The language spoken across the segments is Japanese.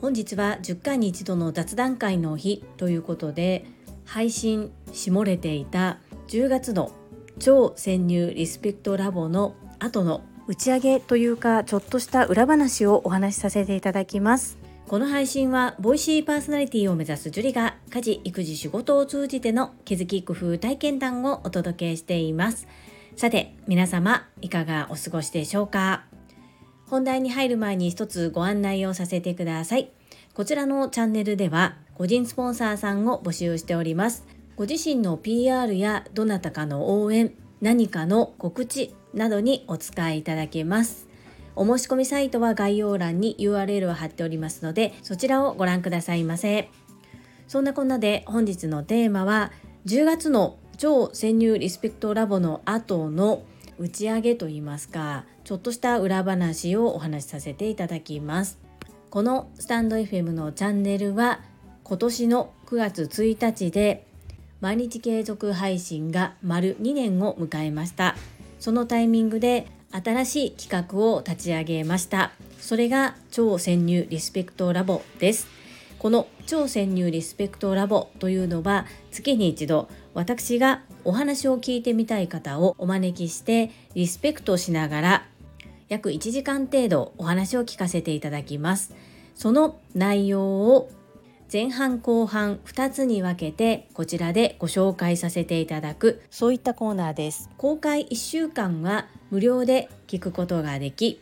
本日は10回に一度の雑談会の日ということで配信しもれていた10月の超潜入リスペクトラボの後の打ち上げというかちょっとした裏話をお話しさせていただきます。この配信はボイシーパーソナリティを目指すジュリが家事育児仕事を通じての気づき工夫体験談をお届けしています。さて皆様いかがお過ごしでしょうか？本題に入る前に一つご案内をさせてください。こちらのチャンネルでは個人スポンサーさんを募集しております。ご自身の PR やどなたかの応援何かの告知などにお使いいただけます。お申し込みサイトは概要欄に URL を貼っておりますのでそちらをご覧くださいませ。そんなこんなで本日のテーマは10月の超潜入リスペクトラボの後の打ち上げといいますかちょっとした裏話をお話しさせていただきます。このスタンド FM のチャンネルは今年の9月1日で毎日継続配信が丸2年を迎えました。そのタイミングで新しい企画を立ち上げました。それが超潜入リスペクトラボです。この超潜入リスペクトラボというのは月に一度私がお話を聞いてみたい方をお招きしてリスペクトしながら約1時間程度お話を聞かせていただきます。その内容を前半後半2つに分けてこちらでご紹介させていただくそういったコーナーです。公開1週間は無料で聞くことができ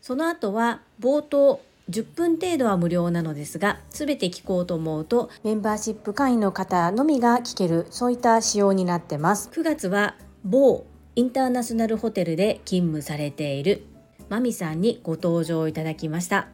その後は冒頭10分程度は無料なのですが全て聞こうと思うとメンバーシップ会員の方のみが聞けるそういった仕様になってます。9月は某インターナショナルホテルで勤務されているマミさんにご登場いただきました。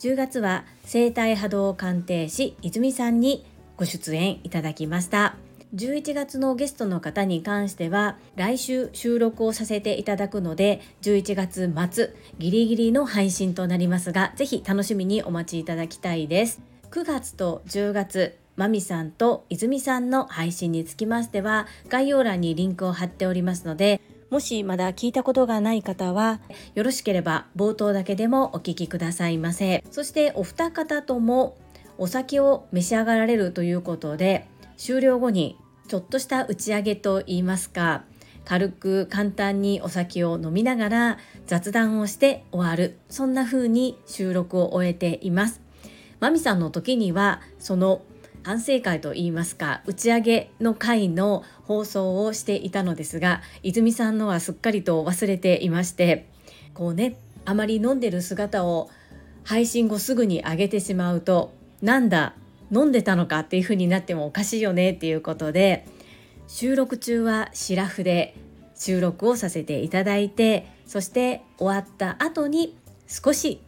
10月は生体波動鑑定士泉さんにご出演いただきました11月のゲストの方に関しては来週収録をさせていただくので11月末ギリギリの配信となりますがぜひ楽しみにお待ちいただきたいです。9月と10月まみさんと泉さんの配信につきましては概要欄にリンクを貼っておりますのでもしまだ聞いたことがない方はよろしければ冒頭だけでもお聞きくださいませ。そしてお二方ともお酒を召し上がられるということで終了後にちょっとした打ち上げといいますか軽く簡単にお酒を飲みながら雑談をして終わるそんな風に収録を終えています。マミさんの時にはその反省会といいますか打ち上げの回の放送をしていたのですが泉さんのはすっかりと忘れていましてこうねあまり飲んでる姿を配信後すぐに上げてしまうとなんだ飲んでたのかっていう風になってもおかしいよねっていうことで収録中はシラフで収録をさせていただいてそして終わった後に少し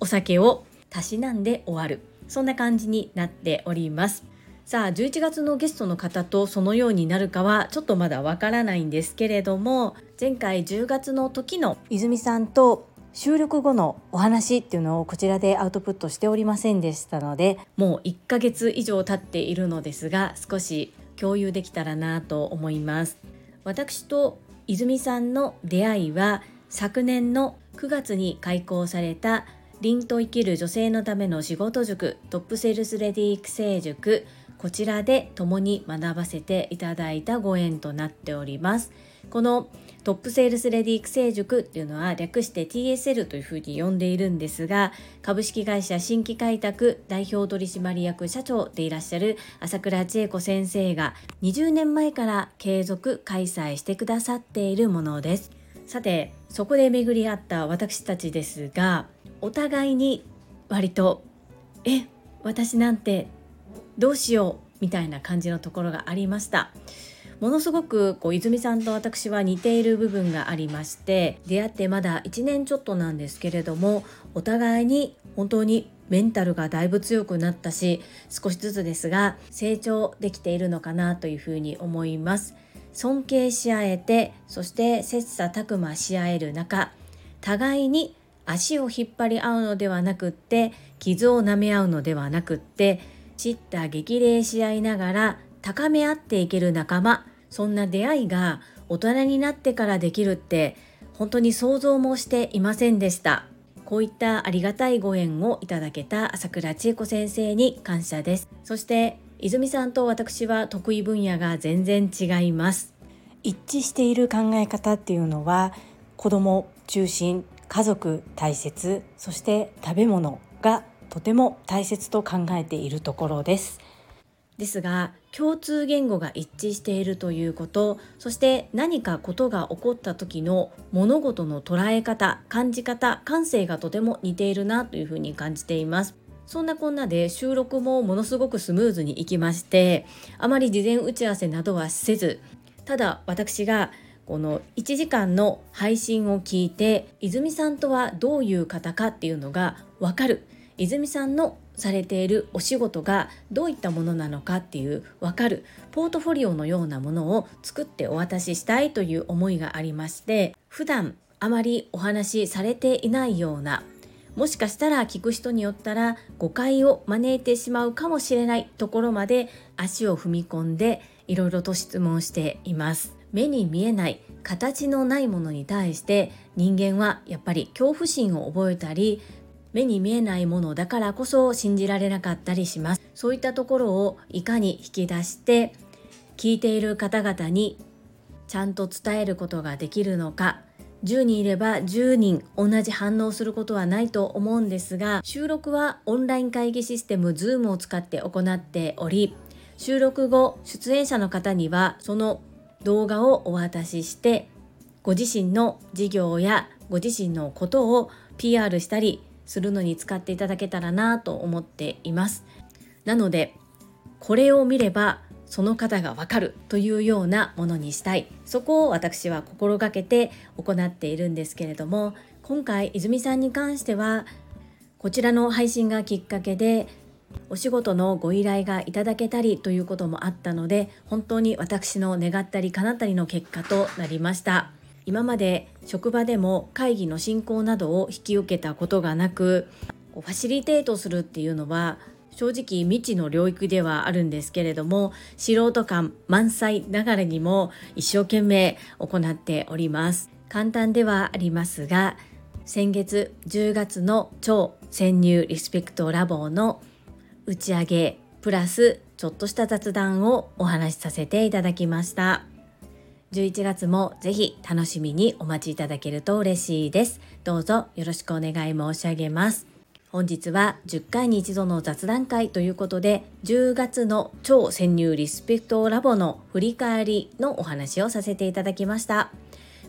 お酒をたしなんで終わる。そんな感じになっております。さあ11月のゲストの方とそのようになるかはちょっとまだわからないんですけれども前回10月の時の泉さんと収録後のお話っていうのをこちらでアウトプットしておりませんでしたのでもう1ヶ月以上経っているのですが少し共有できたらなと思います。私と泉さんの出会いは昨年の9月に開講された凛と生きる女性のための仕事塾トップセールスレディ育成塾こちらで共に学ばせていただいたご縁となっております。このトップセールスレディ育成塾っていうのは略して TSL というふうに呼んでいるんですが株式会社新規開拓代表取締役社長でいらっしゃる朝倉千恵子先生が20年前から継続開催してくださっているものですさてそこで巡り合った私たちですがお互いに割と「え私なんてどうしよう」みたいな感じのところがありました。ものすごくこう泉さんと私は似ている部分がありまして出会ってまだ1年ちょっとなんですけれどもお互いに本当にメンタルがだいぶ強くなったし少しずつですが成長できているのかなというふうに思います。尊敬し合えてそして切磋琢磨し合える中互いに足を引っ張り合うのではなくって傷を舐め合うのではなくって叱咤激励し合いながら高め合っていける仲間そんな出会いが大人になってからできるって本当に想像もしていませんでした。こういったありがたいご縁をいただけた朝倉千恵子先生に感謝です。そして泉さんと私は得意分野が全然違います。一致している考え方っていうのは子供中心家族大切そして食べ物がとても大切と考えているところです。ですが共通言語が一致しているということそして何かことが起こった時の物事の捉え方感じ方感性がとても似ているなというふうに感じています。そんなこんなで収録もものすごくスムーズにいきましてあまり事前打ち合わせなどはせずただ私がこの1時間の配信を聞いて泉さんとはどういう方かっていうのが分かる。泉さんのされているお仕事がどういったものなのかっていう分かる。ポートフォリオのようなものを作ってお渡ししたいという思いがありまして普段あまりお話しされていないようなもしかしたら聞く人によったら誤解を招いてしまうかもしれないところまで足を踏み込んでいろいろと質問しています。目に見えない形のないものに対して人間はやっぱり恐怖心を覚えたり目に見えないものだからこそ信じられなかったりします。そういったところをいかに引き出して聞いている方々にちゃんと伝えることができるのか。10人いれば10人同じ反応することはないと思うんですが収録はオンライン会議システム Zoom を使って行っており収録後出演者の方にはその動画をお渡ししてご自身の事業やご自身のことを PR したりするのに使っていただけたらなと思っています。なのでこれを見ればその方がわかるというようなものにしたい。そこを私は心がけて行っているんですけれども今回泉さんに関してはこちらの配信がきっかけでお仕事のご依頼がいただけたりということもあったので本当に私の願ったり叶ったりの結果となりました。今まで職場でも会議の進行などを引き受けたことがなくファシリテートするっていうのは正直未知の領域ではあるんですけれども素人感満載ながらにも一生懸命行っております。簡単ではありますが先月10月の超潜入リスペクトラボの打ち上げプラスちょっとした雑談をお話しさせていただきました。11月もぜひ楽しみにお待ちいただけると嬉しいです。どうぞよろしくお願い申し上げます。本日は10回に一度の雑談会ということで10月の超潜入リスペクトラボの振り返りのお話をさせていただきました。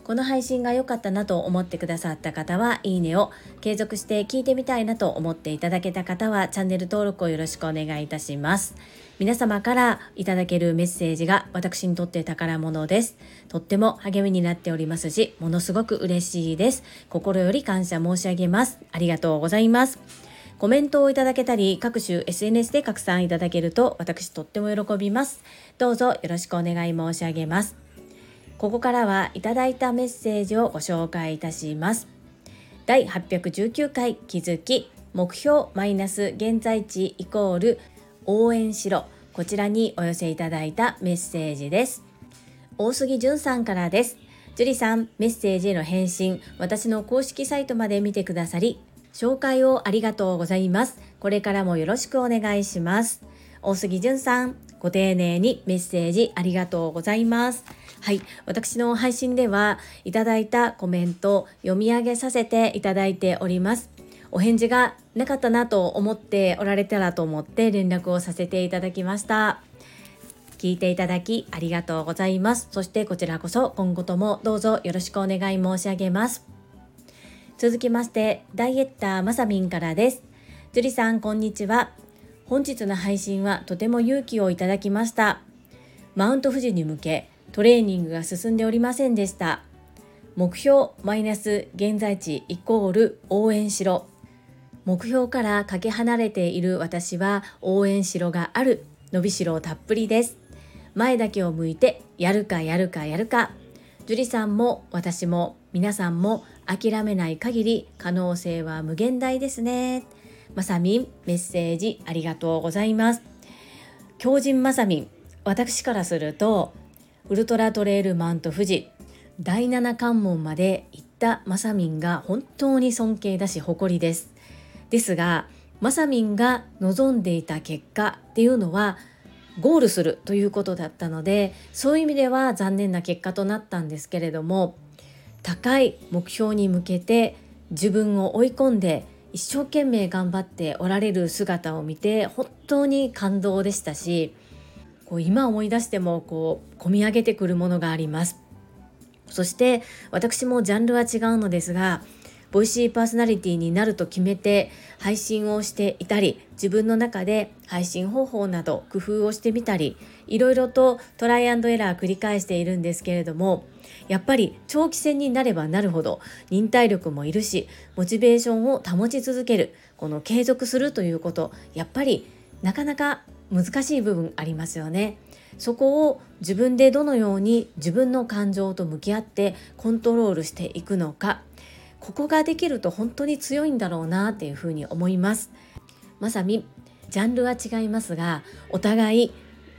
この配信が良かったなと思ってくださった方はいいねを継続して聞いてみたいなと思っていただけた方はチャンネル登録をよろしくお願いいたします。皆様からいただけるメッセージが私にとって宝物です。とっても励みになっておりますしものすごく嬉しいです。心より感謝申し上げます。ありがとうございます。コメントをいただけたり各種 SNS で拡散いただけると私とっても喜びます。どうぞよろしくお願い申し上げます。ここからはいただいたメッセージをご紹介いたします。第819回気づき目標マイナス現在地イコール応援しろ。こちらにお寄せいただいたメッセージです。大杉淳さんからです。樹里さんメッセージへの返信。私の公式サイトまで見てくださり紹介をありがとうございます。これからもよろしくお願いします。大杉淳さんご丁寧にメッセージありがとうございます。はい、私の配信ではいただいたコメント読み上げさせていただいております。お返事がなかったなと思っておられたらと思って連絡をさせていただきました。聞いていただきありがとうございます。そしてこちらこそ今後ともどうぞよろしくお願い申し上げます。続きまして、ダイエッターまさみんからです。樹里さん、こんにちは。本日の配信はとても勇気をいただきました。マウント富士に向け、トレーニングが進んでおりませんでした。目標マイナス現在地イコール応援しろ。目標からかけ離れている私は応援しろがある伸びしろたっぷりです。前だけを向いてやるかやるかやるか。樹里さんも私も皆さんも諦めない限り可能性は無限大ですね。まさみんメッセージありがとうございます。強靭まさみん私からするとウルトラトレイルマウント富士第7関門まで行ったまさみんが本当に尊敬だし誇りですですがまさみんが望んでいた結果っていうのはゴールするということだったのでそういう意味では残念な結果となったんですけれども高い目標に向けて自分を追い込んで一生懸命頑張っておられる姿を見て本当に感動でしたしこう今思い出してもこう込み上げてくるものがあります。そして私もジャンルは違うのですがボイシーパーソナリティになると決めて配信をしていたり自分の中で配信方法など工夫をしてみたりいろいろとトライアンドエラー繰り返しているんですけれどもやっぱり長期戦になればなるほど忍耐力もいるしモチベーションを保ち続けるこの継続するということやっぱりなかなか難しい部分ありますよね。そこを自分でどのように自分の感情と向き合ってコントロールしていくのかここができると本当に強いんだろうなっていうふうに思います。まさにジャンルは違いますがお互い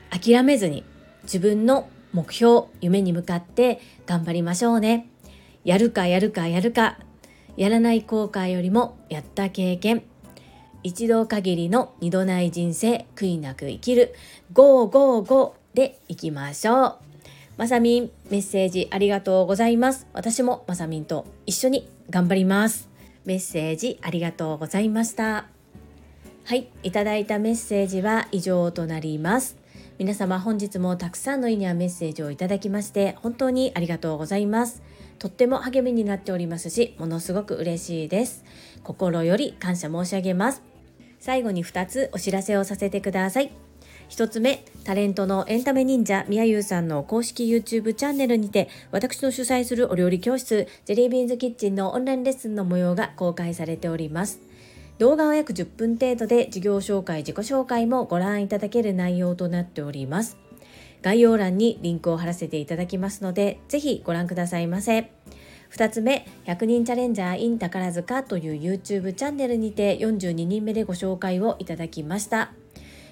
諦めずに自分の目標夢に向かって頑張りましょうね。やるかやるかやるか。やらない後悔よりもやった経験。一度限りの二度ない人生悔いなく生きる。ゴーゴーゴーでいきましょう。まさみんメッセージありがとうございます。私もまさみんと一緒に頑張ります。メッセージありがとうございました。はいいただいたメッセージは以上となります。皆様本日もたくさんのいいねやメッセージをいただきまして本当にありがとうございます。とっても励みになっておりますしものすごく嬉しいです。心より感謝申し上げます。最後に2つお知らせをさせてください。1つ目、タレントのエンタメ忍者みやゆうさんの公式 YouTube チャンネルにて、私の主催するお料理教室、ジェリービーンズキッチンのオンラインレッスンの模様が公開されております。動画は約10分程度で授業紹介、自己紹介もご覧いただける内容となっております。概要欄にリンクを貼らせていただきますので、ぜひご覧くださいませ。2つ目、100人チャレンジャー in 宝塚という YouTube チャンネルにて42人目でご紹介をいただきました。